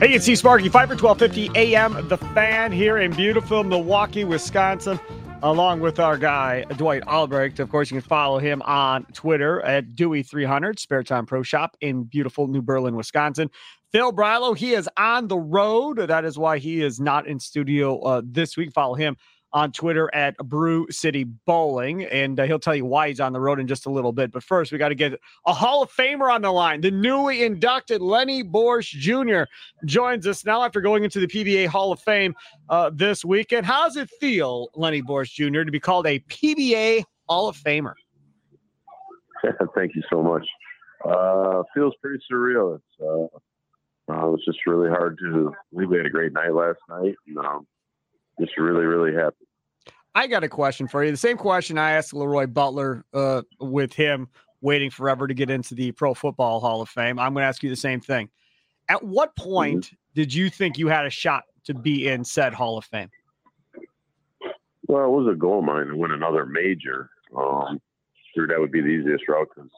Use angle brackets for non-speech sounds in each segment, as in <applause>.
Hey, it's C Sparky, 5 for 1250 AM, the fan here in beautiful Milwaukee, Wisconsin, along with our guy, Dwight Albrecht. Of course, you can follow him on Twitter at Dewey300, Spare Time Pro Shop in beautiful New Berlin, Wisconsin. Phil Brylow, he is on the road. That is why he is not in studio uh, this week. Follow him on Twitter at Brew City Bowling, and uh, he'll tell you why he's on the road in just a little bit. But first, we got to get a Hall of Famer on the line. The newly inducted Lenny Boresch Jr. joins us now after going into the PBA Hall of Fame uh, this weekend. How does it feel, Lenny Boresch Jr., to be called a PBA Hall of Famer? <laughs> Thank you so much. Uh, feels pretty surreal. It's uh, uh, it was just really hard to believe we had a great night last night. And, um, just really, really happy. I got a question for you. The same question I asked Leroy Butler uh, with him waiting forever to get into the Pro Football Hall of Fame. I'm going to ask you the same thing. At what point mm-hmm. did you think you had a shot to be in said Hall of Fame? Well, it was a goal of mine to win another major. Um, sure, that would be the easiest route because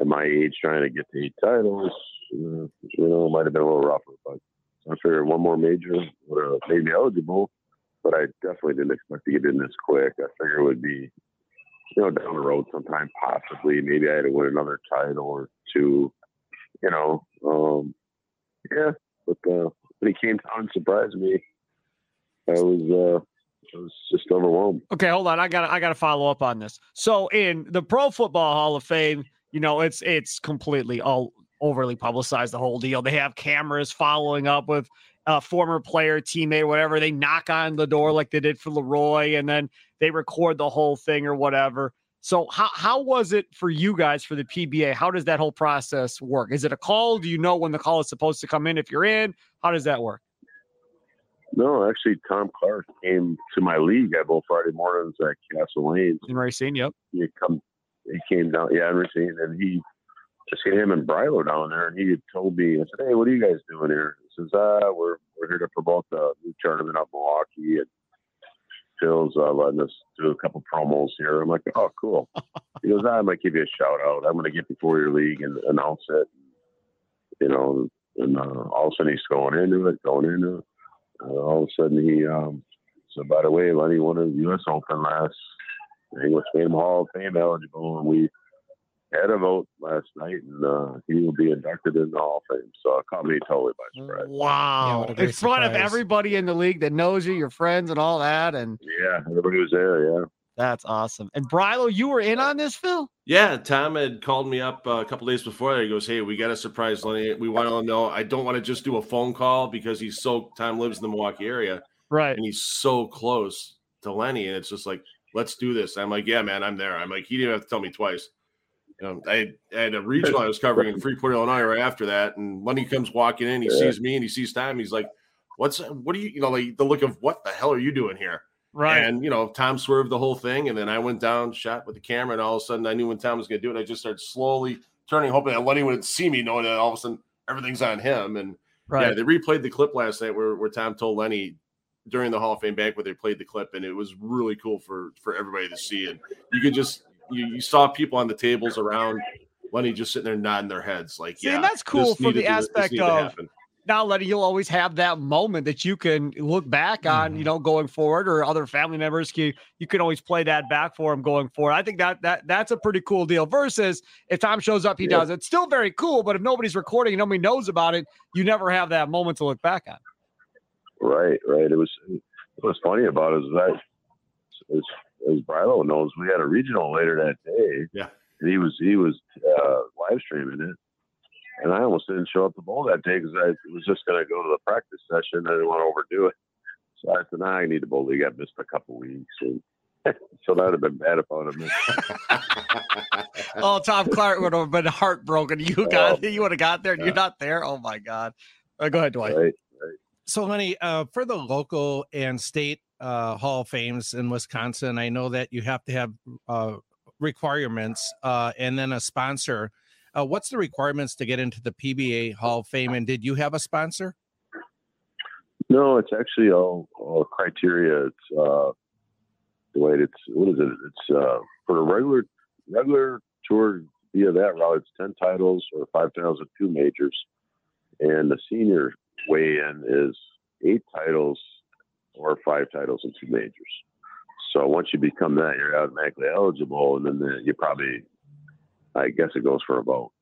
at my age, trying to get the eight titles, uh, you know, it might have been a little rougher. But I figured one more major would have made me eligible but I definitely didn't expect to get in this quick. I figured it would be, you know, down the road sometime, possibly. Maybe I had to win another title or two, you know. Um, yeah, but uh, when he came down and surprised me, I was uh, I was just overwhelmed. Okay, hold on. I got I got to follow up on this. So in the Pro Football Hall of Fame, you know, it's it's completely all overly publicized the whole deal. They have cameras following up with a former player, teammate, whatever. They knock on the door like they did for Leroy, and then they record the whole thing or whatever. So how how was it for you guys for the PBA? How does that whole process work? Is it a call? Do you know when the call is supposed to come in if you're in? How does that work? No, actually, Tom Clark came to my league at both Friday mornings at Castle Lanes. In Racine, yep. He come, he came down, yeah, in Racine, and he just seen him and Brylow down there, and he had told me, I said, "Hey, what are you guys doing here?" He says, "Ah, we're we're here to promote the new tournament up Milwaukee, and Phil's uh, letting us do a couple promos here." I'm like, "Oh, cool." he goes, "I might give you a shout out. I'm going to get before your league and announce it." You know, and uh, all of a sudden he's going into it, going into it. Uh, all of a sudden he um, so by the way, Lenny won a U.S. Open last English Game Hall of Fame eligible, and we had a vote last night, and uh, he will be inducted in the Hall of Fame. So it caught me totally by surprise. Wow! Yeah, in front surprise. of everybody in the league that knows you, your friends, and all that, and yeah, everybody was there. Yeah, that's awesome. And Brylow, you were in on this, Phil? Yeah, Tom had called me up uh, a couple days before. He goes, "Hey, we got a surprise, Lenny. We want to know. I don't want to just do a phone call because he's so Tom lives in the Milwaukee area, right? And he's so close to Lenny, and it's just like." Let's do this. I'm like, yeah, man, I'm there. I'm like, he didn't have to tell me twice. You know, I, I, had a regional I was <laughs> covering in Freeport, Illinois, right after that, and Lenny comes walking in, he yeah. sees me, and he sees Tom. He's like, "What's what do you you know like the look of what the hell are you doing here?" Right. And you know, Tom swerved the whole thing, and then I went down, shot with the camera, and all of a sudden I knew when Tom was going to do it. I just started slowly turning, hoping that Lenny wouldn't see me, knowing that all of a sudden everything's on him. And right. yeah, they replayed the clip last night where, where Tom told Lenny during the Hall of Fame banquet they played the clip, and it was really cool for for everybody to see. And you could just you, you saw people on the tables around Lenny just sitting there nodding their heads, like, See, yeah, and that's cool for the aspect of now, Lenny, you'll always have that moment that you can look back on, mm-hmm. you know, going forward, or other family members can you can always play that back for him going forward. I think that that that's a pretty cool deal. Versus if Tom shows up, he yeah. does. It's still very cool, but if nobody's recording, nobody knows about it, you never have that moment to look back on. Right, right. It was it was funny about it is that as as Brylow knows, we had a regional later that day. Yeah, and he was he was uh, live streaming it, and I almost didn't show up to bowl that day because I was just going to go to the practice session. I didn't want to overdo it, so I said, "Nah, I need to bowl." league. I missed a couple weeks, and <laughs> so that would have been bad if I would have missed. <laughs> oh, Tom Clark would have been heartbroken. You got oh, you would have got there, and yeah. you're not there. Oh my God! Uh, go ahead, Dwight. Right, right. So, honey, uh, for the local and state uh, Hall of Fames in Wisconsin, I know that you have to have uh, requirements uh, and then a sponsor. Uh, what's the requirements to get into the PBA Hall of Fame? And did you have a sponsor? No, it's actually all, all criteria. It's uh, Dwight. It's what is it? It's uh, for a regular regular tour via that route. It's ten titles or five titles with two majors, and the senior weigh-in is eight titles or five titles and two majors. So once you become that, you're automatically eligible, and then the, you probably, I guess, it goes for a vote.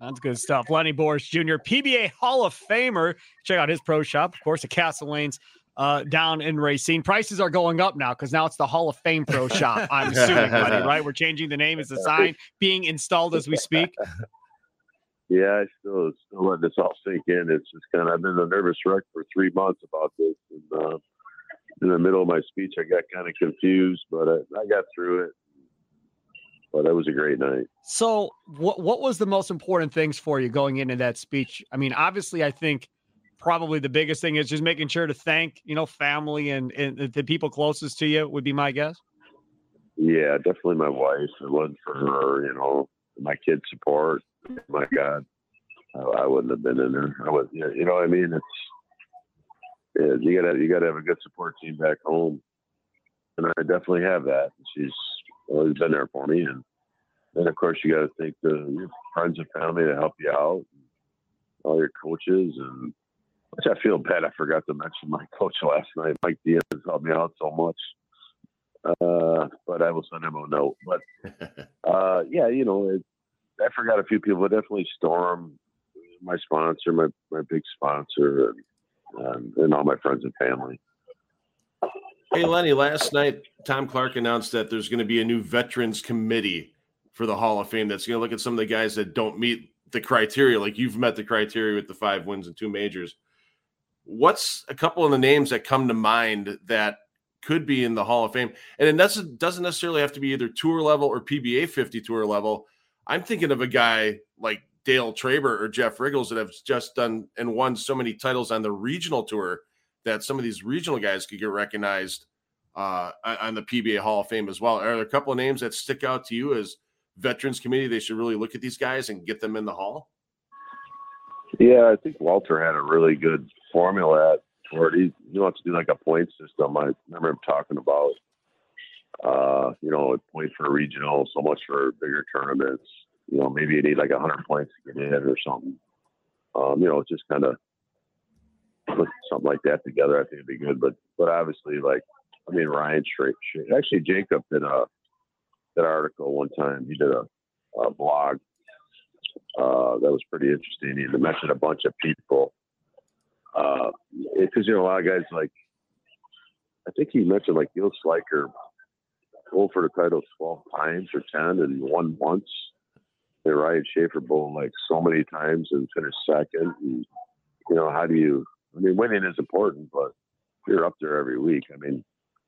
That's good stuff. Lenny Boresch Jr., PBA Hall of Famer. Check out his pro shop, of course, at Castle Lanes uh, down in Racine. Prices are going up now because now it's the Hall of Fame Pro Shop. I'm assuming, <laughs> Lenny, right? We're changing the name. Is the sign being installed as we speak? Yeah, I still still letting this all sink in. It's just kind of I've been a nervous wreck for three months about this, and uh, in the middle of my speech, I got kind of confused, but I, I got through it. But that was a great night. So, what what was the most important things for you going into that speech? I mean, obviously, I think probably the biggest thing is just making sure to thank you know family and, and the people closest to you would be my guess. Yeah, definitely my wife. It wasn't for her, you know, my kids' support. My God, I, I wouldn't have been in there. I was, you know what I mean? It's yeah, you gotta you gotta have a good support team back home, and I definitely have that. She's always been there for me, and then of course you got to thank the your friends and family to help you out, all your coaches, and which I feel bad. I forgot to mention my coach last night, Mike Diaz, helped me out so much. Uh, but I will send him a note. But <laughs> uh, yeah, you know, it, I forgot a few people, but definitely Storm, my sponsor, my my big sponsor, and um, and all my friends and family. Hey, Lenny, last night, Tom Clark announced that there's going to be a new veterans committee for the Hall of Fame that's going to look at some of the guys that don't meet the criteria, like you've met the criteria with the five wins and two majors. What's a couple of the names that come to mind that could be in the Hall of Fame? And it doesn't, doesn't necessarily have to be either tour level or PBA 50 tour level. I'm thinking of a guy like Dale Traber or Jeff Richgels that have just done and won so many titles on the regional tour that some of these regional guys could get recognized uh, on the PBA Hall of Fame as well. Are there a couple of names that stick out to you as Veterans Committee? They should really look at these guys and get them in the Hall. Yeah, I think Walter had a really good formula at where he, he wants to do like a point system. I remember him talking about, uh, you know, a point for a regional, so much for bigger tournaments you know, maybe you need like 100 points to get in or something. Um, you know, just kind of put something like that together. I think it'd be good. But but obviously, like I mean, Ryan straight, actually Jacob did a that article one time. He did a, a blog uh, that was pretty interesting. He mentioned a bunch of people because uh, you know a lot of guys like I think he mentioned like Gil Sliker goal for the title 12 times or 10 and won once and Ryan Shafer bowled like so many times and finished second. And, you know, how do you? I mean, winning is important, but you're up there every week. I mean,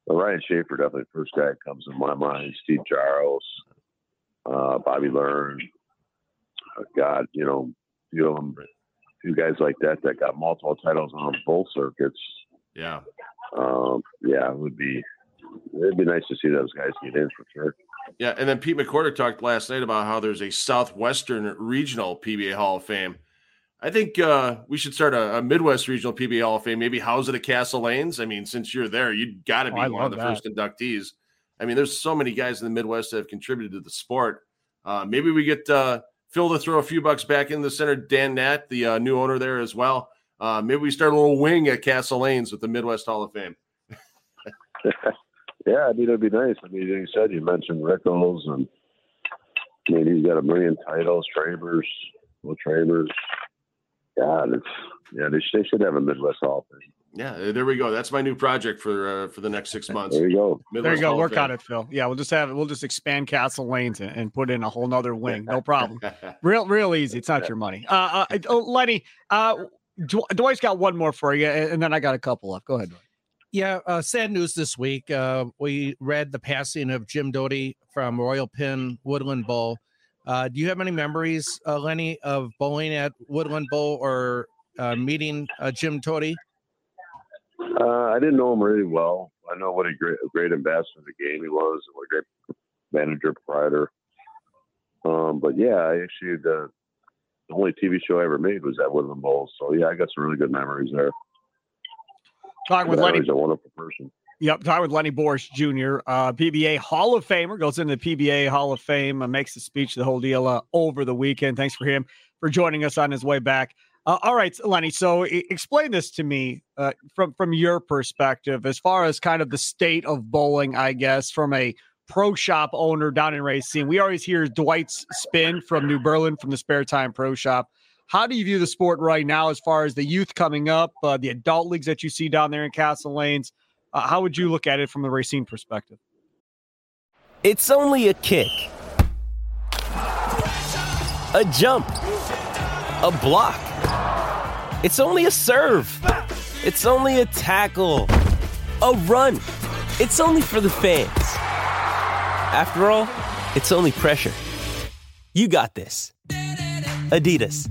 Ryan Shafer definitely the first guy that comes to my mind. Steve Giles, uh, Bobby Learn, God, you know, few of them, few guys like that that got multiple titles on both circuits. Yeah, um, yeah, it would be it'd be nice to see those guys get in for sure. Yeah, and then Pete McCordic talked last night about how there's a Southwestern Regional PBA Hall of Fame. I think uh, we should start a, a, Midwest Regional PBA Hall of Fame. Maybe house it at Castle Lanes. I mean, since you're there, you've got to be oh, one of the that. first inductees. I mean, there's so many guys in the Midwest that have contributed to the sport. Uh, maybe we get uh, Phil to throw a few bucks back in the center. Dan Nat, the uh, new owner there as well. Uh, maybe we start a little wing at Castle Lanes with the Midwest Hall of Fame. <laughs> Yeah, I mean it'd be nice. I mean, you said you mentioned Richgels, and I mean he's got a million titles, Travers, well Travers. God, it's yeah, they, they should have a Midwest Hall of Fame. Yeah, there we go. That's my new project for uh, for the next six months. There you go. Midwest there you go. Hall Work on it, Phil. Yeah, we'll just have it. we'll just expand Castle Lanes and, and put in a whole nother wing. No <laughs> problem. <laughs> real real easy. It's not your money. Uh, uh oh, Lenny, uh, Dwight's got one more for you, and then I got a couple left. Go ahead. Dwight. Yeah, uh, sad news this week. Uh, we read the passing of Jim Doty from Royal Pin Woodland Bowl. Uh, do you have any memories, uh, Lenny, of bowling at Woodland Bowl or uh, meeting uh, Jim Doty? I didn't know him really well. I know what a great, great ambassador of the game he was, and what a great manager, proprietor. Um, but yeah, I actually the, the only TV show I ever made was at Woodland Bowl. So yeah, I got some really good memories there. Talking with Lenny, He's a wonderful person. Yep, talking with Lenny Boresch Jr., uh, PBA Hall of Famer, goes into the PBA Hall of Fame, uh, makes the speech, the whole deal uh, over the weekend. Thanks for him for joining us on his way back. Uh, all right, Lenny. So I- explain this to me uh, from from your perspective, as far as kind of the state of bowling, I guess, from a pro shop owner down in Racine. We always hear Dwight's spin from New Berlin from the Spare Time Pro Shop. How do you view the sport right now, as far as the youth coming up, uh, the adult leagues that you see down there in Castle Lanes? Uh, how would you look at it from the Racine perspective? It's only a kick, a jump, a block. It's only a serve. It's only a tackle, a run. It's only for the fans. After all, it's only pressure. You got this. Adidas.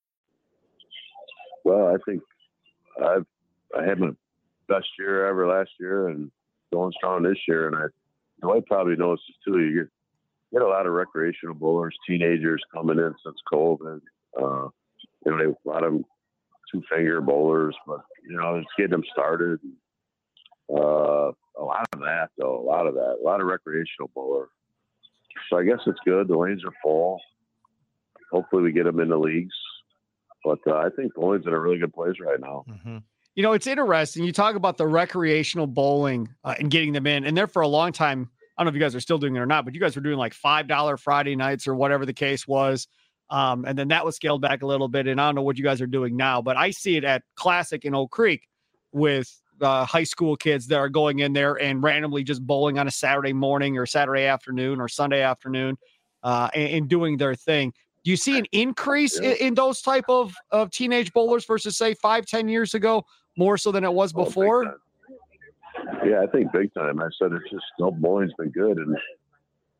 Well, I think I've I had my best year ever last year and going strong this year. And I, Dwight probably this too. You get, get a lot of recreational bowlers, teenagers coming in since COVID. Uh, you know, they, a lot of them two finger bowlers, but you know, it's getting them started. Uh, a lot of that though, a lot of that, a lot of recreational bowler. So I guess it's good. The lanes are full. Hopefully, we get them in the leagues. But uh, I think bowling's in a really good place right now. Mm-hmm. You know, it's interesting. You talk about the recreational bowling uh, and getting them in, and there for a long time. I don't know if you guys are still doing it or not, but you guys were doing like five dollar Friday nights or whatever the case was. Um, and then that was scaled back a little bit. And I don't know what you guys are doing now, but I see it at Classic in Oak Creek with uh, high school kids that are going in there and randomly just bowling on a Saturday morning or Saturday afternoon or Sunday afternoon uh, and, and, doing their thing. Do you see an increase yeah. in, in, those type of, of teenage bowlers versus say five, ten years ago, more so than it was oh, before? Oh, yeah, I think big time. I said it's just no bowling's been good, and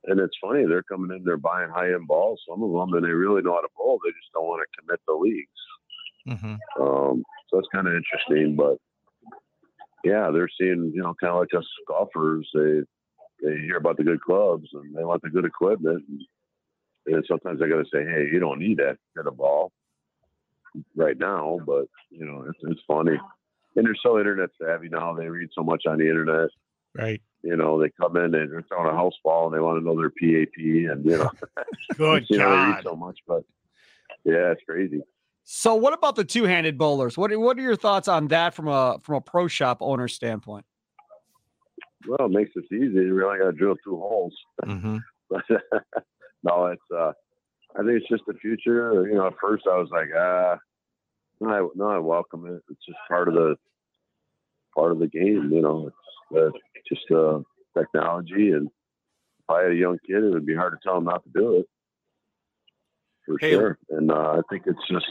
and it's funny they're coming in, they're buying high end balls, some of them, and they really know how to bowl. They just don't want to commit the leagues. Mm-hmm. Um, so that's kind of interesting, but yeah, they're seeing you know kind of like us golfers. They they hear about the good clubs and they want the good equipment. And, and sometimes I got to say, hey, you don't need that kind of ball right now, but you know, it's, it's funny. And they're so internet savvy now. They read so much on the internet. Right. You know, they come in and they're throwing a house ball and they want to know their PAP and you know, <laughs> good <laughs> you God. Know, they read so much, but yeah, it's crazy. So, what about the two-handed bowlers? What What are your thoughts on that from a from a pro shop owner standpoint? Well, it makes it easy. You only got to drill two holes. Mm-hmm. <laughs> but no, it's uh, I think it's just the future. You know, at first I was like, ah, no, I, no, I welcome it. It's just part of the part of the game. You know, it's uh, just uh, technology. And if I had a young kid, it would be hard to tell him not to do it for hey. sure. And uh, I think it's just,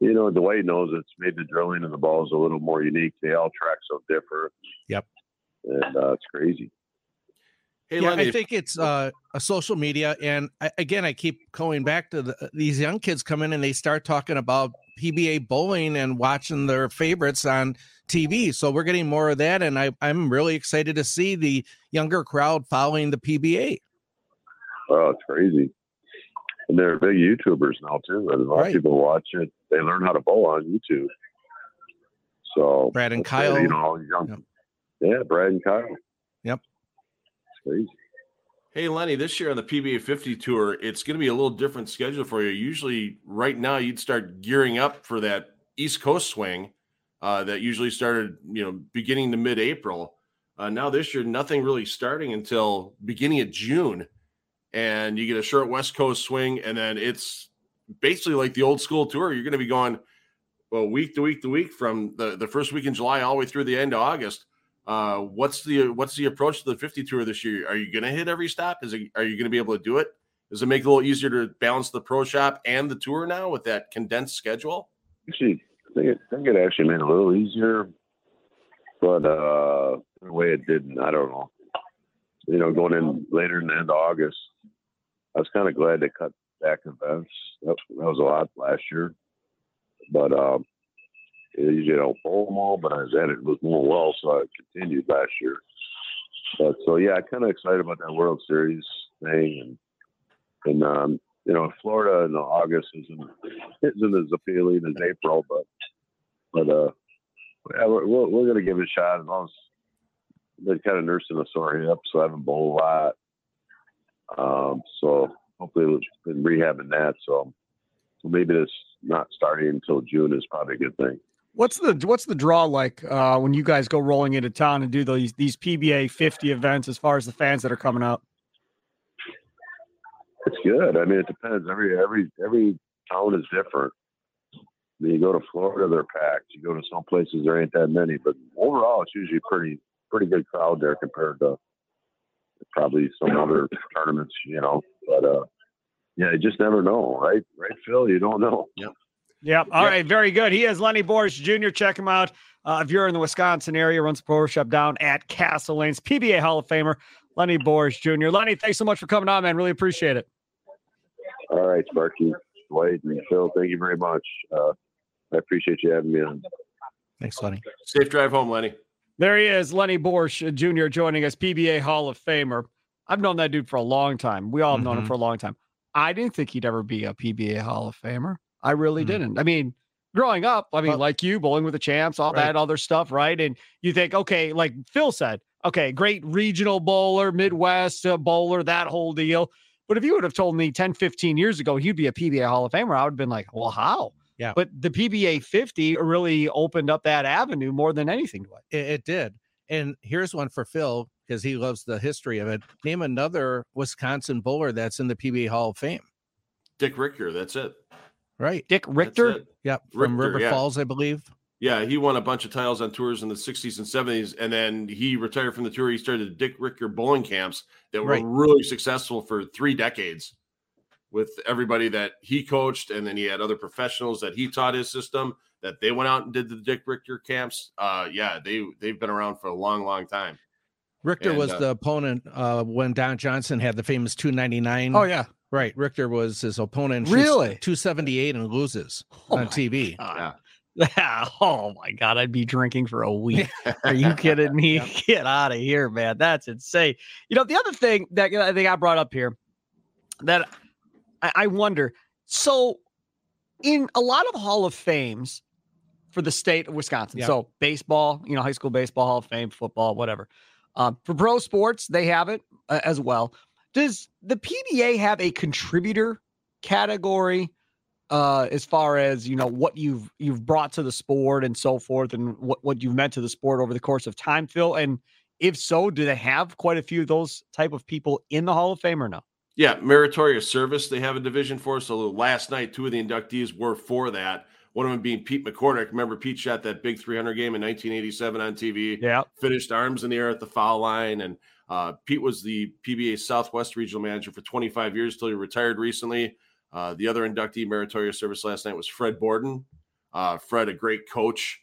you know, the way he knows it's made the drilling and the balls a little more unique. They all track so different. Yep. And uh, it's crazy. Hey, yeah, Lenny, I think it's uh, a social media, and I, again, I keep going back to the, these young kids come in and they start talking about PBA bowling and watching their favorites on TV. So we're getting more of that, and I, I'm really excited to see the younger crowd following the PBA. Oh, it's crazy. and they're big YouTubers now too. And a lot right. of people watch it. They learn how to bowl on YouTube. So Brad and Kyle, you know, young, yep. yeah, Brad and Kyle. Yep, it's crazy. Hey Lenny, this year on the PBA 50 tour, it's going to be a little different schedule for you. Usually, right now, you'd start gearing up for that East Coast swing uh, that usually started, you know, beginning to mid-April. Uh, now this year, nothing really starting until beginning of June, and you get a short West Coast swing, and then it's basically like the old school tour. You're going to be going well week to week to week from the, the first week in July all the way through the end of August. Uh, what's the what's the approach to the 50 tour this year? Are you going to hit every stop? Is it, are you going to be able to do it? Does it make it a little easier to balance the pro shop and the tour now with that condensed schedule? Actually, I think it, I think it actually made it a little easier, but uh, the way it didn't, I don't know. You know, going in later in the end of August, I was kind of glad they cut back events. That, was a lot last year, but um, you know, bowl them all, but I was at it with more well, so I continued last year. But so yeah, I'm kind of excited about that World Series thing, and and um, you know, Florida in August isn't isn't as appealing as April, but but uh, yeah, we're we're, we're gonna give it a shot. As long as been kind of nursing a sore hip, so I haven't bowled a lot. Um, so hopefully, been rehabbing that. So, so maybe this not starting until June is probably a good thing. What's the what's the draw like uh, when you guys go rolling into town and do these these PBA 50 events as far as the fans that are coming out? It's good. I mean, it depends. Every every every town is different. I mean, you go to Florida, they're packed. You go to some places, there ain't that many. But overall, it's usually pretty pretty good crowd there compared to probably some other tournaments, you know. But uh, yeah, you just never know, right? Right, Phil? You don't know. Yep. Yep. All yep. right. Very good. He is Lenny Boresch Jr. Check him out. Uh, if you're in the Wisconsin area, runs a pro shop down at Castle Lanes. PBA Hall of Famer Lenny Boresch Jr. Lenny, thanks so much for coming on, man. Really appreciate it. All right, Sparky, Dwight, and Phil. Thank you very much. Uh, I appreciate you having me on. Thanks, Lenny. Safe drive home, Lenny. There he is, Lenny Boresch Jr. joining us, PBA Hall of Famer. I've known that dude for a long time. We all have mm-hmm. known him mm-hmm. for a long time. I didn't think he'd ever be a PBA Hall of Famer. I really mm-hmm. didn't. I mean, growing up, I mean, well, like you, bowling with the champs, all right. that other stuff, right? And you think, okay, like Phil said, okay, great regional bowler, Midwest uh, bowler, that whole deal. But if you would have told me 10, 15 years ago he'd be a PBA Hall of Famer, I would have been like, well, how? Yeah. But the PBA 50 really opened up that avenue more than anything. It, it did. And here's one for Phil because he loves the history of it. Name another Wisconsin bowler that's in the PBA Hall of Fame. Dick Ritger. That's it. Right. Dick Ritger. Yep. From Ritger, River yeah. Falls, I believe. Yeah, he won a bunch of titles on tours in the 60s and 70s, and then he retired from the tour. He started Dick Ritger bowling camps that were right. really successful for three decades with everybody that he coached, and then he had other professionals that he taught his system that they went out and did the Dick Ritger camps. Uh, yeah, they they've been around for a long, long time. Ritger and, was uh, the opponent uh, when Don Johnson had the famous 299. Oh yeah, right. Ritger was his opponent. Really, 278 and loses oh on TV. Yeah. Yeah. <laughs> Oh my God. I'd be drinking for a week. <laughs> Are you kidding me? <laughs> Get out of here, man. That's insane. You know, the other thing that I think I brought up here that I, I wonder so, in a lot of Hall of Fames for the state of Wisconsin, yeah. so baseball, you know, high school baseball, Hall of Fame, football, whatever. Um, for pro sports, they have it uh, as well. Does the PBA have a contributor category uh, as far as you know what you've you've brought to the sport and so forth, and what what you've meant to the sport over the course of time, Phil? And if so, do they have quite a few of those type of people in the Hall of Fame or no? Yeah, meritorious service. They have a division for. So last night, two of the inductees were for that. One of them being Pete McCordic. Remember, Pete shot that big 300 game in 1987 on TV. Yeah. Finished arms in the air at the foul line. And uh, Pete was the PBA Southwest regional manager for 25 years till he retired recently. Uh, the other inductee meritorious service last night was Fred Borden. Uh, Fred, a great coach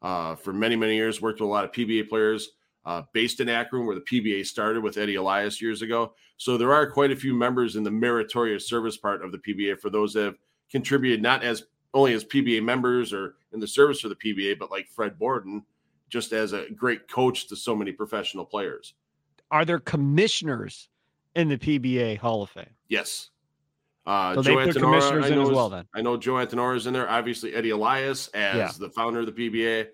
uh, for many, many years, worked with a lot of PBA players uh, based in Akron, where the PBA started with Eddie Elias years ago. So there are quite a few members in the meritorious service part of the PBA for those that have contributed not as only as PBA members or in the service for the PBA, but like Fred Borden, just as a great coach to so many professional players. Are there commissioners in the PBA Hall of Fame? Yes. Uh, so Joe they put commissioners in as well. Then I know Joe Antenora is in there. Obviously, Eddie Elias as yeah. the founder of the PBA.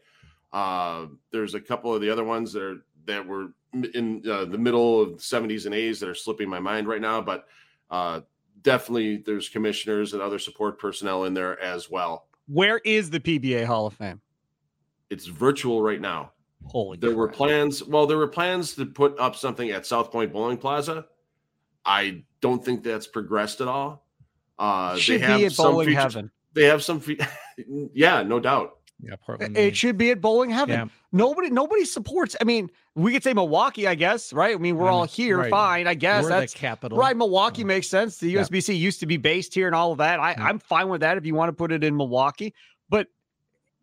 Uh, there's a couple of the other ones that are that were in uh, the middle of the 70s and 80s that are slipping my mind right now, but uh, definitely there's commissioners and other support personnel in there as well. Where is the PBA Hall of Fame? It's virtual right now. Holy there crap. were plans. Well, there were plans to put up something at South Point Bowling Plaza. I don't think that's progressed at all. Uh, Should they have be at bowling features, heaven. They have some, fe- <laughs> yeah, no doubt. Yeah, Portland. It should be at bowling heaven. Yeah. Nobody, nobody supports. I mean, we could say Milwaukee, I guess, right? I mean, we're all here, right. fine, I guess. We're that's capital, right? Milwaukee makes sense. The USBC yeah. used to be based here and all of that. I, I'm fine with that if you want to put it in Milwaukee. But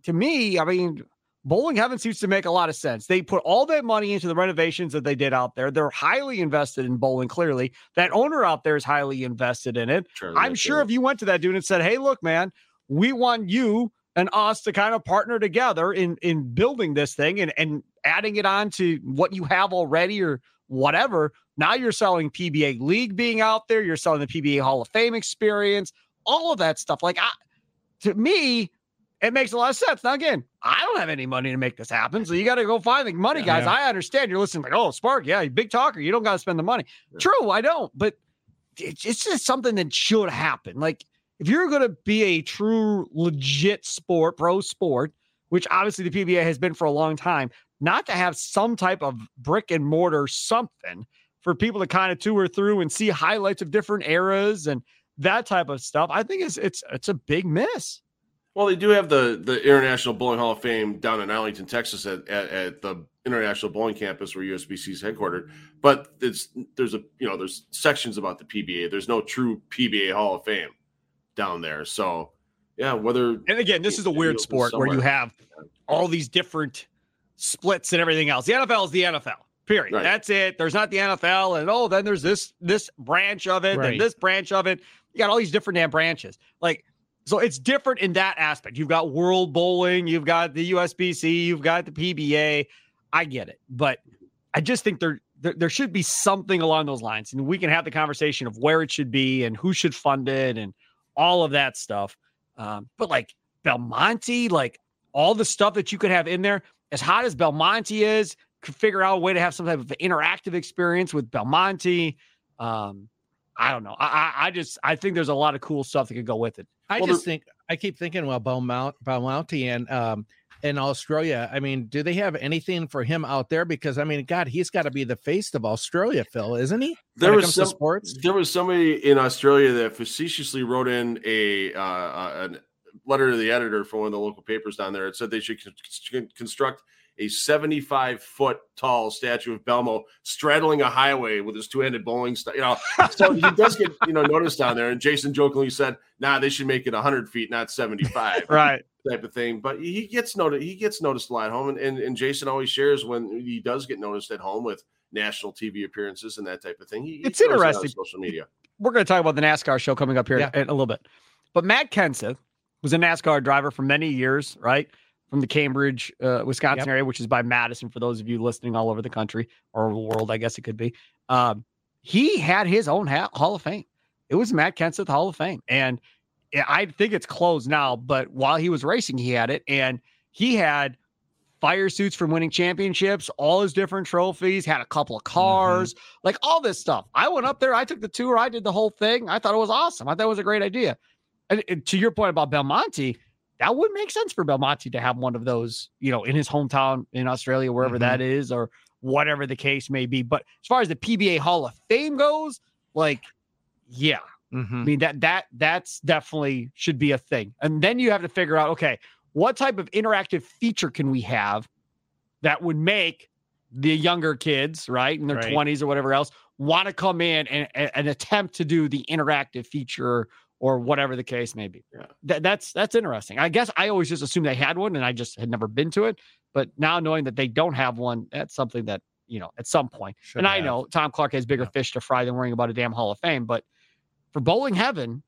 to me, I mean, Bowling Heaven seems to make a lot of sense. They put all that money into the renovations that they did out there. They're highly invested in bowling, clearly. That owner out there is highly invested in it. Sure, I'm sure if you went to that dude and said, Hey, look, man, we want you and us to kind of partner together in in building this thing and, and adding it on to what you have already or whatever. Now you're selling PBA League being out there, you're selling the PBA Hall of Fame experience, all of that stuff. Like I, to me, it makes a lot of sense. Now, again, I don't have any money to make this happen. So you got to go find the money, guys. Yeah. I understand you're listening, like, oh, Spark, yeah, big talker. You don't got to spend the money. Yeah. True, I don't. But it's just something that should happen. Like, if you're going to be a true, legit sport, pro sport, which obviously the PBA has been for a long time, not to have some type of brick and mortar something for people to kind of tour through and see highlights of different eras and that type of stuff, I think it's it's it's a big miss. Well, they do have the the International Bowling Hall of Fame down in Arlington, Texas, at, at, at the International Bowling Campus where USBC is headquartered. But it's there's a you know there's sections about the PBA. There's no true PBA Hall of Fame down there. So yeah, whether and again, this is a weird sport where you have all these different splits and everything else. The NFL is the NFL. Period. Right. That's it. There's not the NFL, and oh, then there's this this branch of it, right. and this branch of it. You got all these different damn branches. Like so it's different in that aspect. You've got World Bowling, you've got the USBC, you've got the PBA. I get it, but I just think there, there there should be something along those lines, and we can have the conversation of where it should be and who should fund it and all of that stuff. Um, but like Belmonte, like all the stuff that you could have in there, as hot as Belmonte is, could figure out a way to have some type of interactive experience with Belmonte. Um, I don't know. I, I just I think there's a lot of cool stuff that could go with it. I well, just think I keep thinking, well, Belmont, Belmonte and um in Australia. I mean, do they have anything for him out there? Because I mean, God, he's got to be the face of Australia, Phil, isn't he? There was some, sports. There was somebody in Australia that facetiously wrote in a uh, a letter to the editor for one of the local papers down there. It said they should construct a 75 foot tall statue of Belmo straddling a highway with his two handed bowling style. You know, so he <laughs> does get you know noticed down there. And Jason jokingly said, "Nah, they should make it 100 feet, not 75." <laughs> right. Type of thing, but he gets noticed. He gets noticed a lot at home, and, and, and Jason always shares when he does get noticed at home with national TV appearances and that type of thing. He, it's interesting. social media. We're going to talk about the NASCAR show coming up here yeah. in a little bit, but Matt Kenseth was a NASCAR driver for many years, right? From the Cambridge, uh, Wisconsin yep. area, which is by Madison for those of you listening all over the country or the world, I guess it could be. Um, he had his own ha- Hall of Fame. It was Matt Kenseth Hall of Fame. And I think it's closed now, but while he was racing, he had it. And he had fire suits from winning championships, all his different trophies, had a couple of mm-hmm. cars, mm-hmm. like all this stuff. I went up there, I took the tour, I did the whole thing. I thought it was awesome. I thought it was a great idea. And, and to your point about Belmonte, that would make sense for Belmonte to have one of those, you know, in his hometown in Australia, wherever mm-hmm. that is, or whatever the case may be. But as far as the PBA Hall of Fame goes, like, yeah, mm-hmm. I mean that that that's definitely should be a thing. And then you have to figure out, okay, what type of interactive feature can we have that would make the younger kids, right, in their twenties or whatever else, want to come in and, and attempt to do the interactive feature or whatever the case may be. Yeah. Th- that's that's interesting. I guess I always just assumed they had one and I just had never been to it. But now knowing that they don't have one, that's something that, you know, at some point. Should and have. I know Tom Clark has bigger yeah. fish to fry than worrying about a damn Hall of Fame. But for bowling heaven,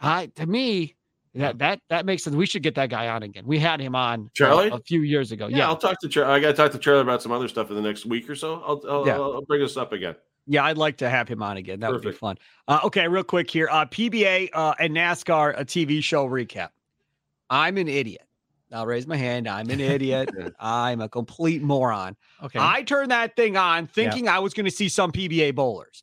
I to me, that that that makes sense. We should get that guy on again. We had him on uh, Charlie a, a few years ago. Yeah, yeah. I'll talk to Charlie. I got to talk to Charlie about some other stuff in the next week or so. I'll I'll, yeah. I'll bring this up again. Yeah, I'd like to have him on again. That Perfect. would be fun. Uh, okay, real quick here. Uh, PBA uh, and NASCAR, a TV show recap. I'm an idiot. I'll raise my hand. I'm an idiot. <laughs> I'm a complete moron. Okay. I turned that thing on thinking yeah. I was going to see some PBA bowlers.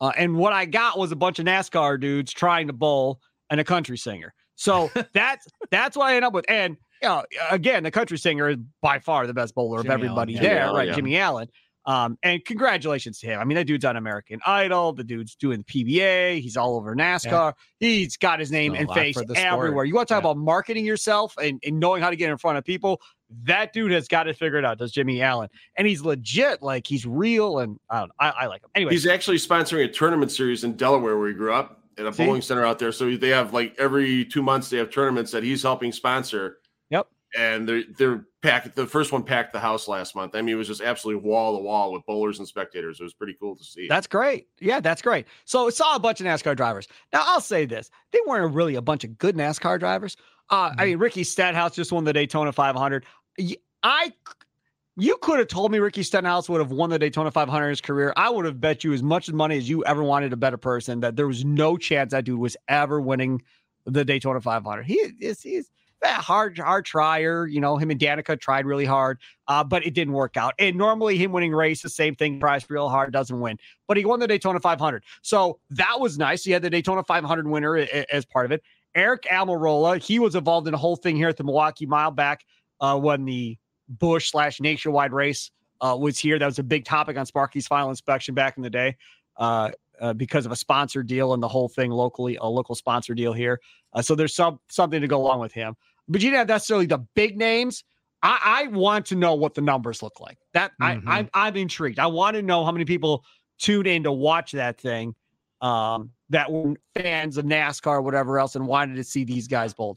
Uh, and what I got was a bunch of NASCAR dudes trying to bowl and a country singer. So <laughs> that's that's what I end up with. And you know, again, the country singer is by far the best bowler Jimmy of everybody Allen, there, right? Yeah. Jimmy Allen. Um, and congratulations to him. I mean, that dude's on American Idol. The dude's doing PBA. He's all over NASCAR. Yeah. He's got his name and face everywhere. You want to talk yeah. about marketing yourself and, and knowing how to get in front of people? That dude has got it figured out. Does Jimmy Allen? And he's legit. Like he's real. And I don't. I, I like him. Anyway, he's actually sponsoring a tournament series in Delaware where he grew up at a See? bowling center out there. So they have like every two months they have tournaments that he's helping sponsor and they're they're packed. The first one packed the house last month. I mean, it was just absolutely wall to wall with bowlers and spectators. It was pretty cool to see. That's great. Yeah, that's great. So I saw a bunch of NASCAR drivers. Now I'll say this: they weren't really a bunch of good NASCAR drivers. Uh, mm-hmm. I mean, Ricky Stenhouse just won the Daytona 500. I you could have told me Ricky Stenhouse would have won the Daytona 500 in his career. I would have bet you as much money as you ever wanted a better person that there was no chance that dude was ever winning the Daytona 500. He is he's eh, hard, hard trier. You know, him and Danica tried really hard, uh, but it didn't work out. And normally, him winning race, the same thing, tries real hard, doesn't win. But he won the Daytona 500, so that was nice. He had the Daytona 500 winner as part of it. Eric Almirola, he was involved in a whole thing here at the Milwaukee Mile back uh, when the Busch slash nationwide race uh, was here. That was a big topic on Sparky's final inspection back in the day. Uh, uh, because of a sponsor deal and the whole thing locally, a local sponsor deal here. Uh, so there's some something to go along with him. But you didn't have necessarily the big names. I, I want to know what the numbers look like. That mm-hmm. I, I'm I'm intrigued. I want to know how many people tuned in to watch that thing. Um, that were fans of NASCAR or whatever else and wanted to see these guys bowl.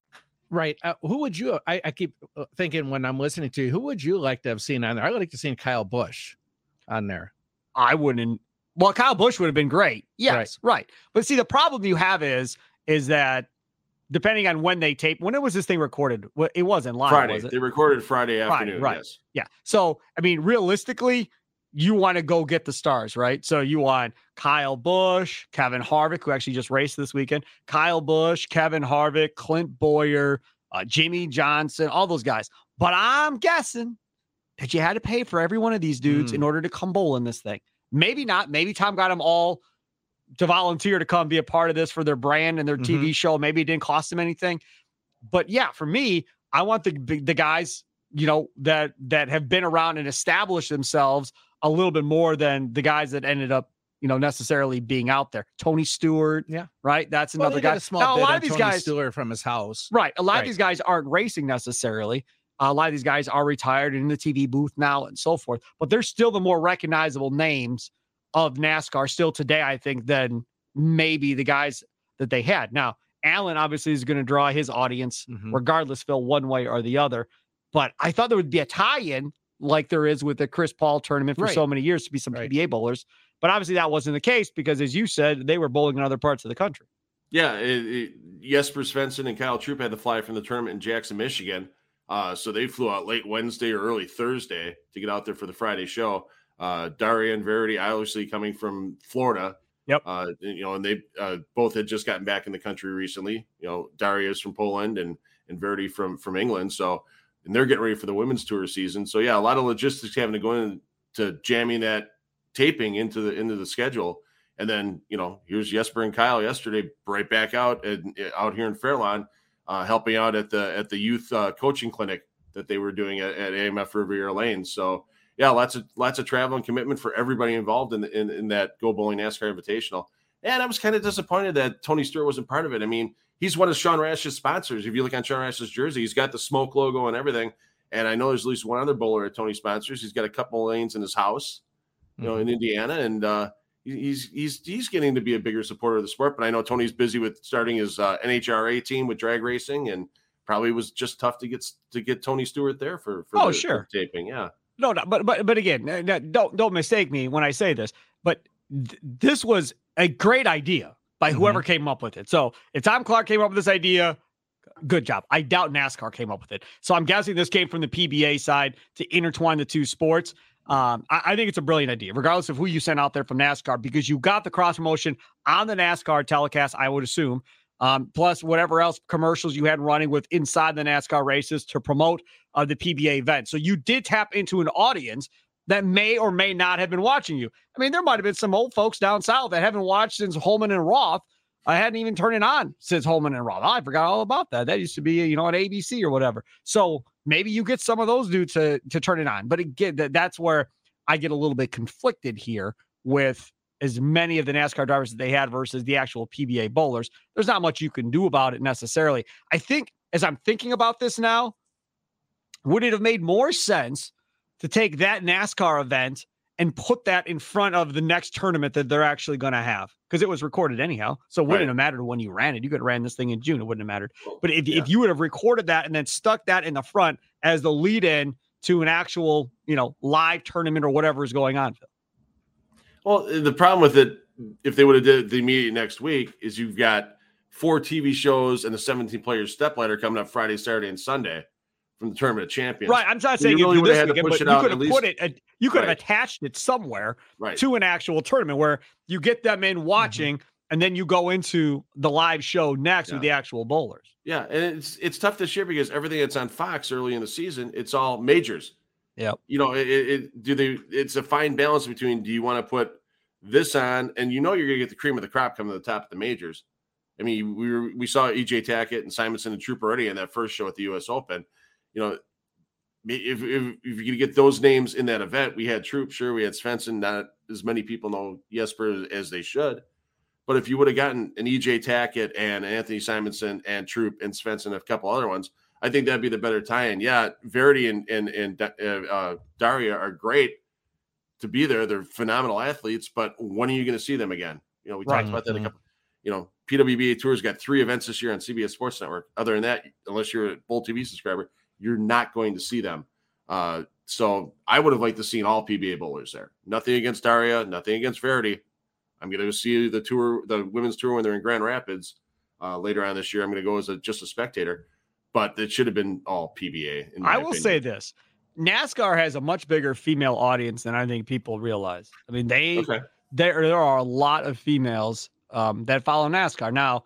Right. Uh, who would you? I, I, keep uh, thinking when I'm listening to you, who would you like to have seen on there? I'd like to see Kyle Busch on there. I wouldn't. Well, Kyle Busch would have been great. Yes, right. right. But see, the problem you have is is that depending on when they tape, when it was this thing recorded, it wasn't live. Friday. Was it? They recorded Friday afternoon. right. Yes. Yeah. So I mean, realistically, you want to go get the stars, right? So you want Kyle Busch, Kevin Harvick, who actually just raced this weekend, Kyle Busch, Kevin Harvick, Clint Bowyer, uh, Jimmie Johnson, all those guys. But I'm guessing that you had to pay for every one of these dudes mm. in order to come bowl in this thing. Maybe not. Maybe Tom got them all to volunteer to come be a part of this for their brand and their mm-hmm. TV show. Maybe it didn't cost them anything. But yeah, for me, I want the the guys, you know, that that have been around and established themselves a little bit more than the guys that ended up, you know, necessarily being out there. Tony Stewart, yeah, right. That's another well, guy. A small now, a lot of these Tony guys Stewart from his house, right? A lot right. of these guys aren't racing necessarily. A lot of these guys are retired in the TV booth now and so forth, but they're still the more recognizable names of NASCAR still today, I think, than maybe the guys that they had. Now, Allen obviously is going to draw his audience mm-hmm. regardless, Phil, one way or the other. But I thought there would be a tie in like there is with the Chris Paul tournament for right. so many years to be some right. PBA bowlers. But obviously that wasn't the case because, as you said, they were bowling in other parts of the country. Yeah, it, it, Jesper Svensson and Kyle Troup had to fly from the tournament in Jackson, Michigan. Uh, so they flew out late Wednesday or early Thursday to get out there for the Friday show. Uh, Daria and Verity, obviously coming from Florida. Yep. Uh, you know, and they uh, both had just gotten back in the country recently. You know, Daria is from Poland and and Verity from from England. So and they're getting ready for the women's tour season. So yeah, a lot of logistics having to go into jamming that taping into the into the schedule. And then you know here's Jesper and Kyle yesterday, right back out and out here in Fairlawn, uh, helping out at the at the youth uh, coaching clinic that they were doing at, at AMF Riviera Lane. So yeah, lots of lots of travel and commitment for everybody involved in, the, in in that Go Bowling NASCAR Invitational. And I was kind of disappointed that Tony Stewart wasn't part of it. I mean, he's one of Sean Rash's sponsors. If you look on Sean Rash's jersey, he's got the smoke logo and everything. And I know there's at least one other bowler at Tony sponsors. He's got a couple lanes in his house, you know, mm-hmm. in Indiana, and uh, he's he's he's getting to be a bigger supporter of the sport. But I know Tony's busy with starting his uh, NHRA team with drag racing, and probably was just tough to get to get Tony Stewart there for for oh the, sure for taping. Yeah, no, no, but but but again, don't don't mistake me when I say this. But th- this was a great idea by whoever mm-hmm. came up with it. So if Tom Clark came up with this idea, good job. I doubt NASCAR came up with it. So I'm guessing this came from the PBA side to intertwine the two sports. Um, I, I, think it's a brilliant idea, regardless of who you sent out there from NASCAR, because you got the cross promotion on the NASCAR telecast, I would assume. Um, plus whatever else commercials you had running with inside the NASCAR races to promote uh, the PBA event. So you did tap into an audience that may or may not have been watching you. I mean, there might have been some old folks down south that haven't watched since Holman and Roth I hadn't even turned it on since Holman and Roth. I forgot all about that. That used to be, you know, on ABC or whatever. So maybe you get some of those dudes to to turn it on. But again, that, that's where I get a little bit conflicted here with as many of the NASCAR drivers that they had versus the actual PBA bowlers. There's not much you can do about it necessarily. I think as I'm thinking about this now, would it have made more sense to take that NASCAR event and put that in front of the next tournament that they're actually going to have because it was recorded anyhow. So it wouldn't right. have mattered when you ran it. You could have ran this thing in June. It wouldn't have mattered. But if, yeah. if you would have recorded that and then stuck that in the front as the lead in to an actual, you know, live tournament or whatever is going on. Well, the problem with it, if they would have did the immediate next week, is you've got four TV shows and the 17 players step ladder coming up Friday, Saturday, and Sunday from the tournament of champions. Right. I'm not saying you, really you do this weekend, but you could have put it, you could right. have attached it somewhere right. to an actual tournament where you get them in mm-hmm. watching, mm-hmm. and then you go into the live show next yeah. with the actual bowlers. Yeah, and it's it's tough this year because everything that's on Fox early in the season, it's all majors. Yeah. You know, it, it do they? It's a fine balance between do you want to put this on, and you know you're going to get the cream of the crop coming to the top of the majors. I mean, we were, we saw EJ Tackett and Simonsen and Troup already in that first show at the U.S. Open you know, if, if, if you could get those names in that event, we had Troup, sure, we had Svensson. Not as many people know Jesper as they should. But if you would have gotten an EJ Tackett and Anthony Simonsen and Troup and Svensson, a couple other ones, I think that'd be the better tie-in. Yeah, Verity and and and uh, uh, Daria are great to be there. They're phenomenal athletes, but when are you going to see them again? You know, we right. talked about that a mm-hmm. couple. You know, PWBA Tours got three events this year on CBS Sports Network. Other than that, unless you're a Bowl TV subscriber, you're not going to see them. Uh, so I would have liked to seen all PBA bowlers there. Nothing against Daria, nothing against Verity. I'm going to see the tour, the women's tour when they're in Grand Rapids uh, later on this year. I'm going to go as a, just a spectator, but it should have been all PBA. I will opinion. say this: NASCAR has a much bigger female audience than I think people realize. I mean, they okay. there there are a lot of females um, that follow NASCAR now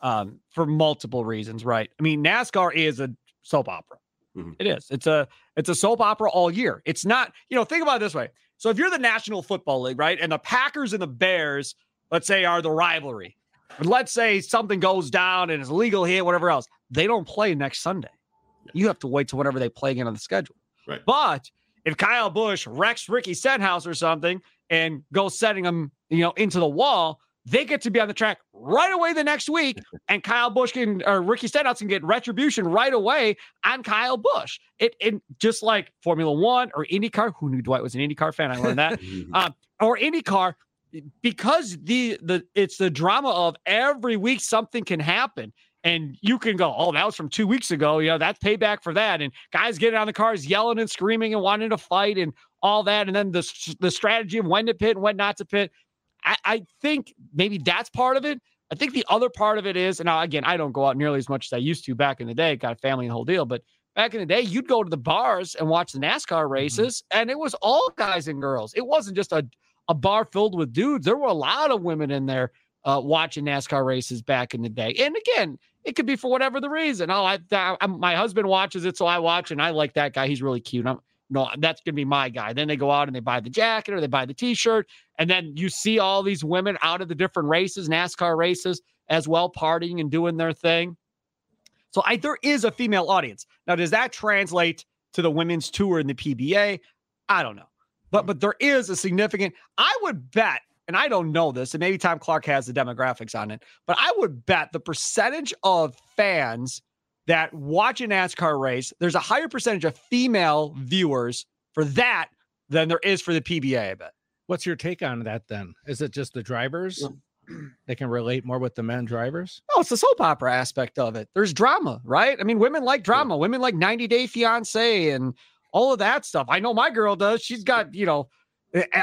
um, for multiple reasons. Right? I mean, NASCAR is a soap opera. Mm-hmm. It is. It's a it's a soap opera all year. It's not, you know, think about it this way. So if you're the National Football League, right, and the Packers and the Bears, let's say, are the rivalry, and let's say something goes down and it's legal hit, whatever else, they don't play next Sunday. You have to wait till whenever they play again on the schedule. Right. But if Kyle Busch wrecks Ricky Stenhouse or something and goes setting him, you know, into the wall, they get to be on the track right away the next week, and Kyle Busch can or Ricky Stenhouse can get retribution right away on Kyle Busch. It, it just like Formula One or IndyCar. Who knew Dwight was an IndyCar fan? I learned that. <laughs> um, or IndyCar, because the the it's the drama of every week something can happen. And you can go, oh, that was from two weeks ago. You know, that's payback for that. And guys getting on the cars, yelling and screaming and wanting to fight and all that. And then the, the strategy of when to pit and when not to pit. I, I think maybe that's part of it. I think the other part of it is, and now again, I don't go out nearly as much as I used to back in the day, got a family and the whole deal. But back in the day, you'd go to the bars and watch the NASCAR mm-hmm. races, mm-hmm. and it was all guys and girls. It wasn't just a, a bar filled with dudes. There were a lot of women in there uh, watching NASCAR races back in the day. And again, it could be for whatever the reason. Oh, I, I, my husband watches it, so I watch, and I like that guy. He's really cute. I'm no, that's going to be my guy. Then they go out and they buy the jacket or they buy the t-shirt. And then you see all these women out of the different races, NASCAR races as well, partying and doing their thing. So I, there is a female audience. Now, does that translate to the women's tour in the PBA? I don't know. But but there is a significant, I would bet, and I don't know this, and maybe Tom Clark has the demographics on it, but I would bet the percentage of fans that watch a NASCAR race, there's a higher percentage of female viewers for that than there is for the PBA, I bet. What's your take on that then? Is it just the drivers? <clears throat> They can relate more with the men drivers? Oh, it's the soap opera aspect of it. There's drama, right? I mean, women like drama. Women like 90 Day Fiance and all of that stuff. I know my girl does. She's got, you know,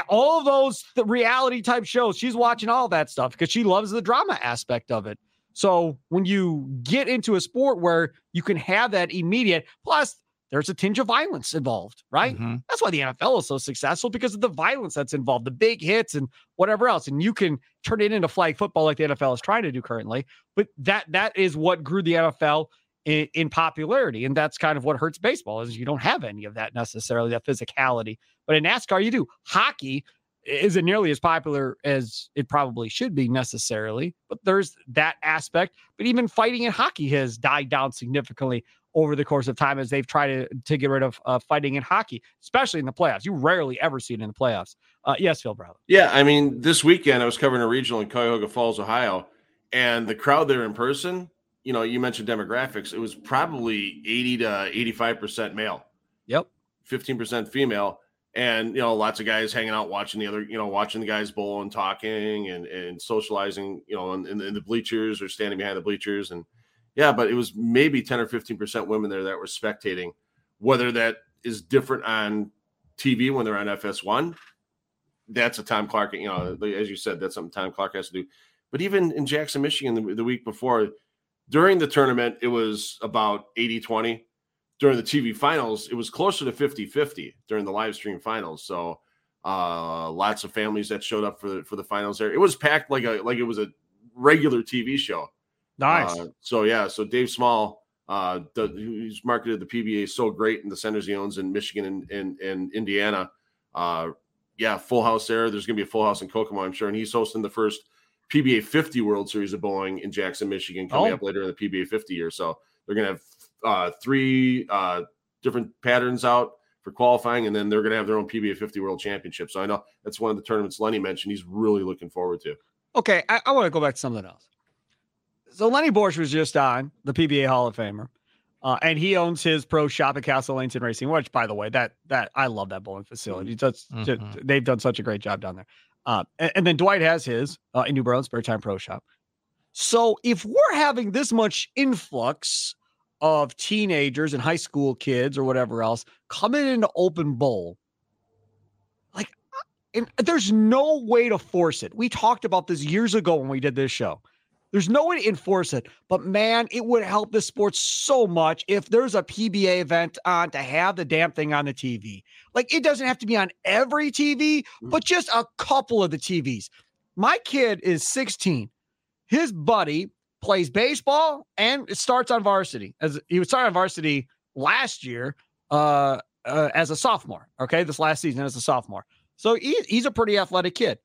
all of those reality type shows. She's watching all that stuff because she loves the drama aspect of it. So when you get into a sport where you can have that immediate, plus there's a tinge of violence involved, right? Mm-hmm. That's why the NFL is so successful because of the violence that's involved, the big hits and whatever else. And you can turn it into flag football like the NFL is trying to do currently. But that that is what grew the NFL in, in popularity, and that's kind of what hurts baseball is you don't have any of that necessarily, that physicality. But in NASCAR, you do. Hockey isn't nearly as popular as it probably should be necessarily, but there's that aspect. But even fighting in hockey has died down significantly over the course of time as they've tried to, to get rid of uh, fighting in hockey, especially in the playoffs. You rarely ever see it in the playoffs. Uh, yes, Phil Brylow. Yeah, I mean, this weekend I was covering a regional in Cuyahoga Falls, Ohio, and the crowd there in person. You know, you mentioned demographics. It was probably eighty to eighty-five percent male. Yep. Fifteen percent female and you know lots of guys hanging out watching the other you know watching the guys bowl and talking and and socializing you know in, in, the bleachers or standing behind the bleachers. And yeah but it was maybe 10 or 15 percent women there that were spectating. Whether that is different on tv when they're on fs1 that's a tom clark you know as you said that's something tom clark has to do. But even in jackson michigan the, the week before during the tournament it was about 80 20 during the TV finals, it was closer to 50 50 during the live stream finals. So, uh, lots of families that showed up for the, for the finals there. It was packed like a like it was a regular TV show. Nice. Uh, so yeah, so Dave Small, uh, the, who's marketed the PBA so great in the centers he owns in Michigan and, and, and Indiana. Uh, yeah, full house there. There's gonna be a full house in Kokomo, I'm sure, and he's hosting the first PBA 50 World Series of bowling in Jackson, Michigan, coming oh. up later in the PBA 50 year. So they're gonna have uh, three uh, different patterns out for qualifying, and then they're going to have their own PBA 50 World Championship. So I know that's one of the tournaments Lenny mentioned. He's really looking forward to. Okay, I, I want to go back to something else. So Lenny Boresch was just on the PBA Hall of Famer, uh, and he owns his pro shop at Castle Langton Racing. Which, by the way, that that I love that bowling facility. Mm-hmm. Just, mm-hmm. they've done such a great job down there. Uh, and, and, then Dwight has his uh, in New Berlin Spare Time Pro Shop. So if we're having this much influx of teenagers and high school kids or whatever else coming into open bowl. Like uh, and there's no way to force it. We talked about this years ago when we did this show. There's no way to enforce it but man it would help the sport so much if there's a pba event on to have the damn thing on the tv like it doesn't have to be on every tv mm. but just a couple of the tvs my kid is 16 his buddy plays baseball and it starts on varsity. As he was starting on varsity last year uh, uh, as a sophomore. Okay, this last season as a sophomore. So he, he's a pretty athletic kid.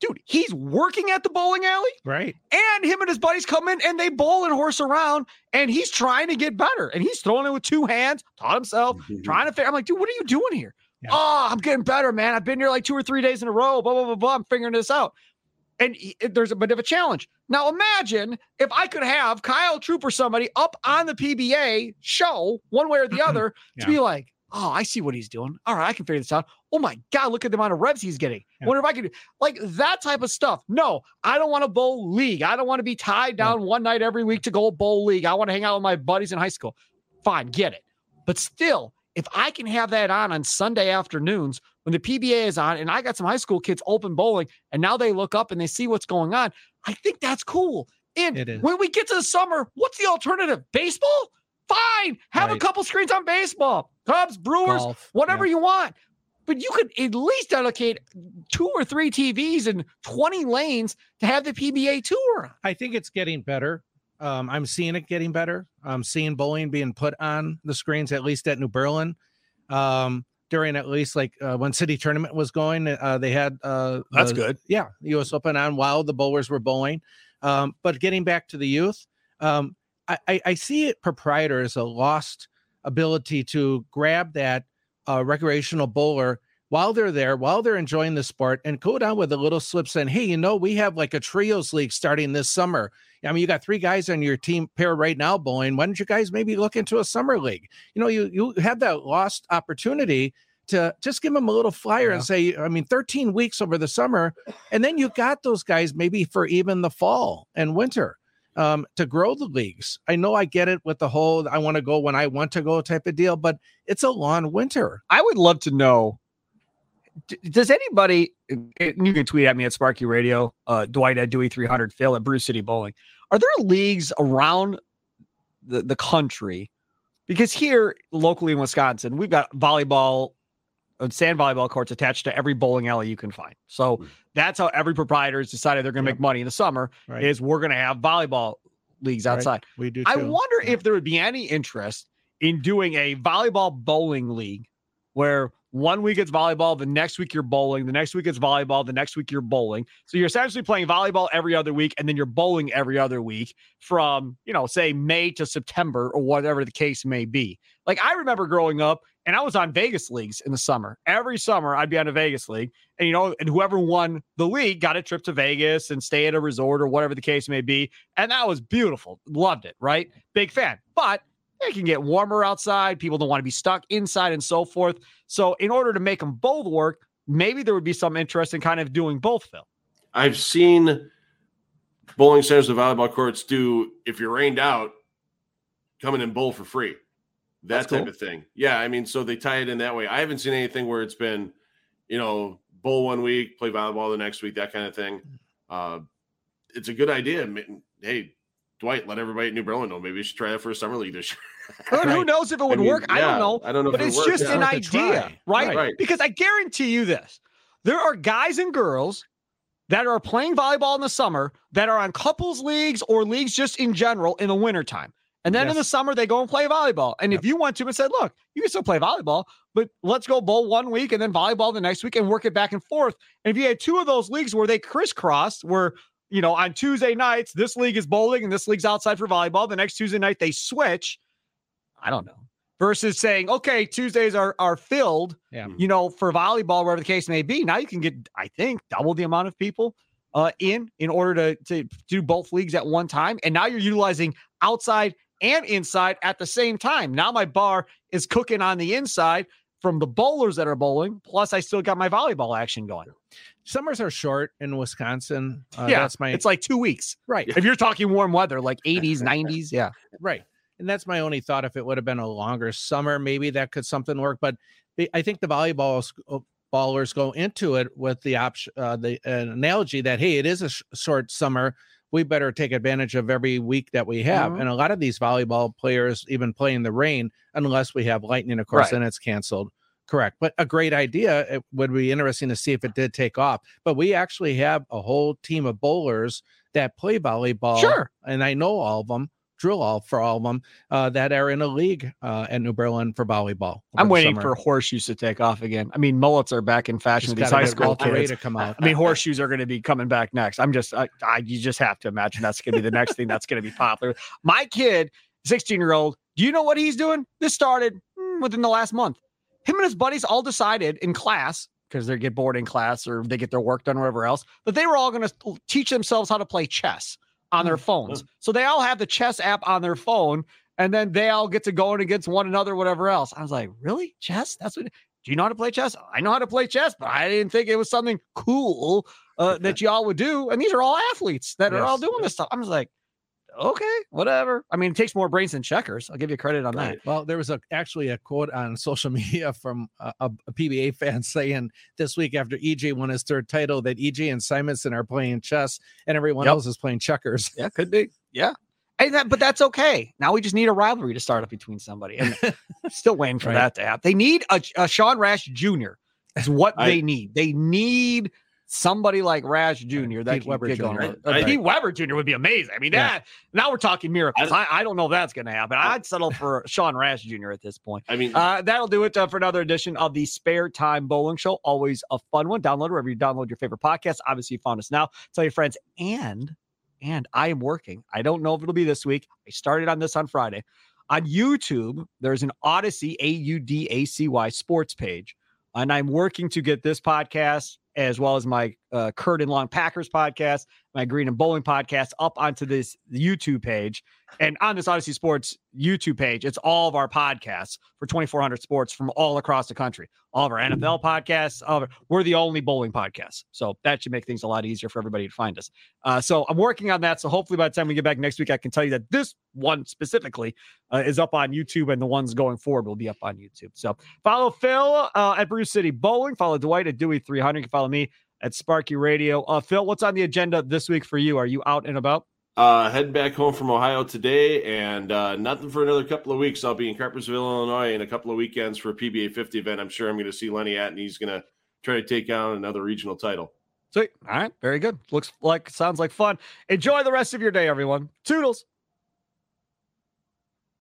Dude, he's working at the bowling alley. Right. And him and his buddies come in and they bowl and horse around and he's trying to get better. And he's throwing it with two hands, taught himself, <laughs> trying to figure. I'm like, dude, what are you doing here? Yeah. Oh, I'm getting better, man. I've been here like two or three days in a row. Blah, blah, blah, blah. I'm figuring this out and he, there's a bit of a challenge. Now imagine if I could have Kyle Troup or somebody up on the PBA show one way or the <clears throat> other yeah. to be like, oh, I see what he's doing. All right, I can figure this out. Oh my God, look at the amount of reps he's getting. Yeah. Wonder if I could do like that type of stuff. No, I don't want to bowl league. I don't want to be tied down yeah. one night every week to go bowl league. I want to hang out with my buddies in high school. Fine, get it. But still, if I can have that on on Sunday afternoons when the PBA is on and I got some high school kids open bowling and now they look up and they see what's going on, I think that's cool. And when we get to the summer, what's the alternative? Baseball? Fine. Have right. a couple screens on baseball. Cubs, Brewers, Golf. whatever yeah. you want. But you could at least dedicate two or three TVs and 20 lanes to have the PBA tour. I think it's getting better. Um, I'm seeing it getting better. I'm seeing bowling being put on the screens, at least at New Berlin. Um, during at least like uh, when city tournament was going. Uh, they had uh, that's the, good. Yeah, U.S. Open on while the bowlers were bowling. Um, but getting back to the youth, um, I, I, I see it proprietor as a lost ability to grab that uh, recreational bowler while they're there, while they're enjoying the sport, and go down with a little slip saying, Hey, you know, we have like a trios league starting this summer. I mean, you got three guys on your team pair right now bowling. Why don't you guys maybe look into a summer league? You know, you you have that lost opportunity to just give them a little flyer yeah. and say, I mean, 13 weeks over the summer, and then you got those guys maybe for even the fall and winter um, to grow the leagues. I know I get it with the whole I want to go when I want to go type of deal, but it's a long winter. I would love to know does anybody you can tweet at me at Sparky Radio, uh, Dwight at Dewey 300, Phil at Brew City Bowling. Are there leagues around the, the country? Because here locally in Wisconsin, we've got volleyball, uh, sand volleyball courts attached to every bowling alley you can find. So hmm. that's how every proprietor has decided they're going to yep. make money in the summer. Right. Is we're going to have volleyball leagues outside. Right. We do. Too. I wonder yeah. if there would be any interest in doing a volleyball bowling league where one week it's volleyball, the next week you're bowling, the next week it's volleyball, the next week you're bowling. So you're essentially playing volleyball every other week and then you're bowling every other week from, you know, say May to September or whatever the case may be. Like I remember growing up and I was on Vegas leagues in the summer. Every summer I'd be on a Vegas league and you know, and whoever won the league got a trip to Vegas and stay at a resort or whatever the case may be. And that was beautiful. Loved it, right? Big fan. But it can get warmer outside. People don't want to be stuck inside and so forth. So, in order to make them both work, maybe there would be some interest in kind of doing both, Phil. I've seen bowling centers and volleyball courts do, if you're rained out, come in and bowl for free. That That's type cool. of thing. Yeah. I mean, so they tie it in that way. I haven't seen anything where it's been, you know, bowl one week, play volleyball the next week, that kind of thing. Uh, it's a good idea. Hey, Dwight, let everybody at New Berlin know. Maybe we should try that for a summer league this year. Right. Who knows if it would I mean, work? Yeah, I don't know. I don't know. But it's it just yeah. an idea, right? right? Because I guarantee you this: there are guys and girls that are playing volleyball in the summer that are on couples leagues or leagues just in general in the wintertime. And then yes. in the summer, they go and play volleyball. And yep. if you want to and said, look, you can still play volleyball, but let's go bowl one week and then volleyball the next week and work it back and forth. And if you had two of those leagues where they crisscrossed, where you know, on Tuesday nights, this league is bowling and this league's outside for volleyball. The next Tuesday night, they switch. I don't know. Versus saying, okay, Tuesdays are are filled, yeah. you know, for volleyball, wherever the case may be. Now you can get, I think, double the amount of people uh, in in order to, to do both leagues at one time. And now you're utilizing outside and inside at the same time. Now my bar is cooking on the inside from the bowlers that are bowling. Plus, I still got my volleyball action going. Summers are short in Wisconsin. Uh, yeah, that's my. It's like two weeks, right? If you're talking warm weather, like 80s, 90s, yeah, right. And that's my only thought. If it would have been a longer summer, maybe that could something work. But I think the volleyball uh, ballers go into it with the option, uh, the uh, analogy that hey, it is a sh- short summer. We better take advantage of every week that we have. Mm-hmm. And a lot of these volleyball players even play in the rain unless we have lightning, of course, right. and it's canceled. Correct. But a great idea. It would be interesting to see if it did take off. But we actually have a whole team of bowlers that play volleyball. Sure. And I know all of them, drill all for all of them uh, that are in a league uh, at New Berlin for volleyball. I'm waiting for horseshoes to take off again. I mean, mullets are back in fashion with these high school kids. To come out. I mean, horseshoes are going to be coming back next. I'm just, I, I you just have to imagine that's going to be the next thing that's going to be popular. My kid, 16 year old, do you know what he's doing? This started mm, within the last month him and his buddies all decided in class because they get bored in class or they get their work done or whatever else that they were all going to teach themselves how to play chess on their hmm. phones. So they all have the chess app on their phone and then they all get to going against one another, whatever else. I was like, really? Chess? That's what do you know how to play chess? I know how to play chess, but I didn't think it was something cool uh, <laughs> that y'all would do. And these are all athletes that yes. are all doing this stuff. I'm just like, okay, whatever. I mean, it takes more brains than checkers. I'll give you credit on right. that. Well, there was a actually a quote on <laughs> social media from a, a, PBA fan <laughs> saying this week after EJ won his third title that EJ and Simonsen are playing chess and everyone yep. else is playing checkers. Yeah, could be. Yeah. And that, but that's okay. Now we just need a rivalry to start up between somebody, and <laughs> still waiting for right. that to happen. They need a, a Sean Rash Jr. is what I, they need. They need somebody like Rash Jr. that Pete Weber Jr. going. I- Uh, Pete Weber Jr. would be amazing. I mean, Yeah. that now we're talking miracles. I- I, I don't know if that's going to happen. I'd settle for Sean Rash Jr. at this point. I mean, Uh, that'll do it uh, for another edition of the Spare Time Bowling Show. Always a fun one. Download wherever you download your favorite podcast. Obviously, you found us now. Tell your friends. And and I am working. I don't know if it'll be this week. I started on this on Friday. On YouTube, there's an Audacy A U D A C Y sports page, and I'm working to get this podcast as well as my uh, Kurt and Long Packers podcast, my Green and Bowling podcast up onto this YouTube page. And on this Audacy Sports YouTube page, it's all of our podcasts for 2400 sports from all across the country. All of our NFL podcasts. Our, we're the only bowling podcast. So that should make things a lot easier for everybody to find us. Uh, so I'm working on that. So hopefully by the time we get back next week, I can tell you that this one specifically uh, is up on YouTube and the ones going forward will be up on YouTube. So follow Phil uh, at Brew City Bowling. Follow Dwight at Dewey 300. You can follow me at Sparky Radio. Uh, Phil, what's on the agenda this week for you? Are you out and about? Uh, heading back home from Ohio today, and uh, nothing for another couple of weeks. I'll be in Carpersville, Illinois, in a couple of weekends for a PBA 50 event. I'm sure I'm going to see Lenny at, and he's going to try to take down another regional title. Sweet. All right. Very good. Looks like, sounds like fun. Enjoy the rest of your day, everyone. Toodles.